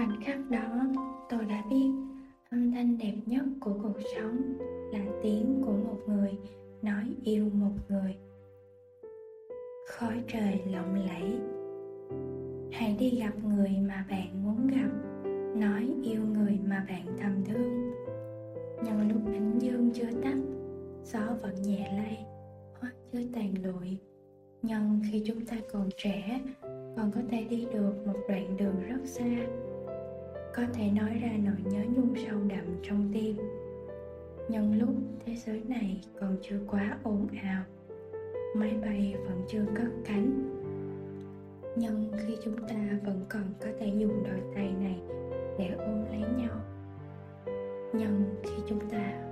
khoảnh khắc đó, tôi đã biết âm thanh đẹp nhất của cuộc sống là tiếng của một người nói yêu một người. Khói trời lộng lẫy. Hãy đi gặp người mà bạn muốn gặp, nói yêu người mà bạn thầm thương. Nhân lúc ánh dương chưa tắt, gió vẫn nhẹ lay, hoa chưa tàn lụi. Nhân khi chúng ta còn trẻ, còn có thể đi được một đoạn đường rất xa có thể nói ra nỗi nhớ nhung sâu đậm trong tim. Nhân lúc thế giới này còn chưa quá ồn ào, máy bay vẫn chưa cất cánh. Nhân khi chúng ta vẫn còn có thể dùng đôi tay này để ôm lấy nhau. Nhân khi chúng ta